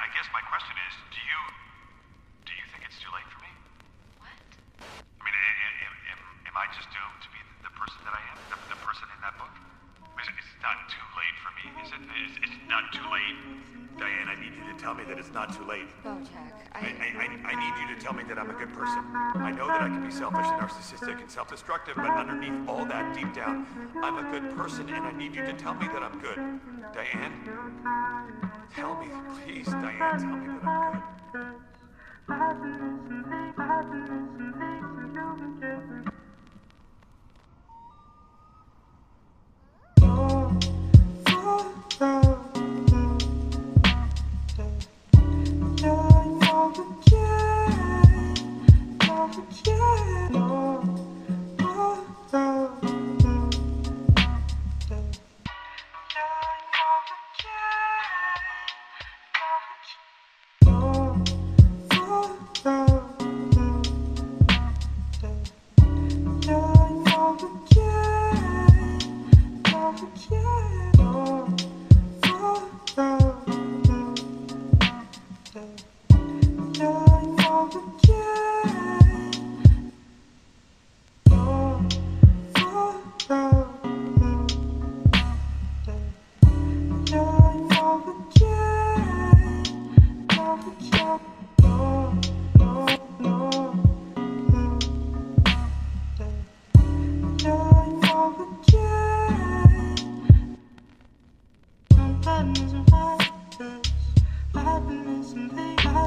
I guess my question is, do you do you think it's too late for me? What? I mean, am, am, am I just doomed to be the person that I am, the, the person in that book? Is it, it's not too late for me, is it? It's, it's not too late. Diane, I need you to tell me that it's not too late. Bojack, I. I, I, I need you to tell me that I'm a good person. I know that I can be selfish and narcissistic and self-destructive, but underneath all that, deep down, I'm a good person, and I need you to tell me that I'm good. Diane, tell me, please, Diane, tell me that I'm good.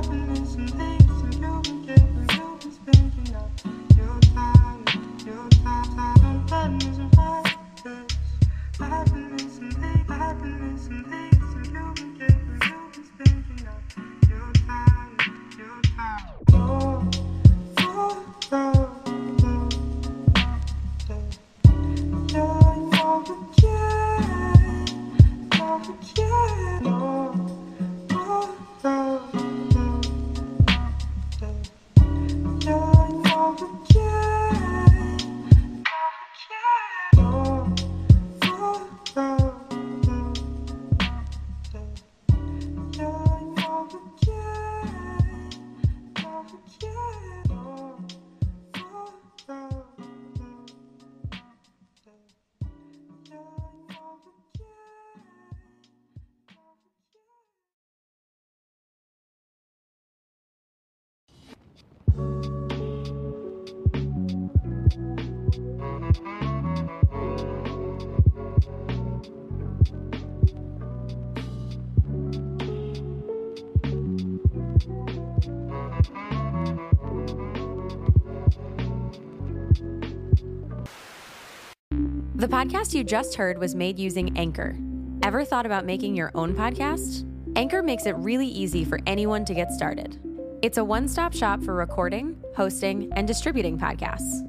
happiness and pain. The podcast you just heard was made using Anchor. Ever thought about making your own podcast? Anchor makes it really easy for anyone to get started. It's a one stop shop for recording, hosting, and distributing podcasts.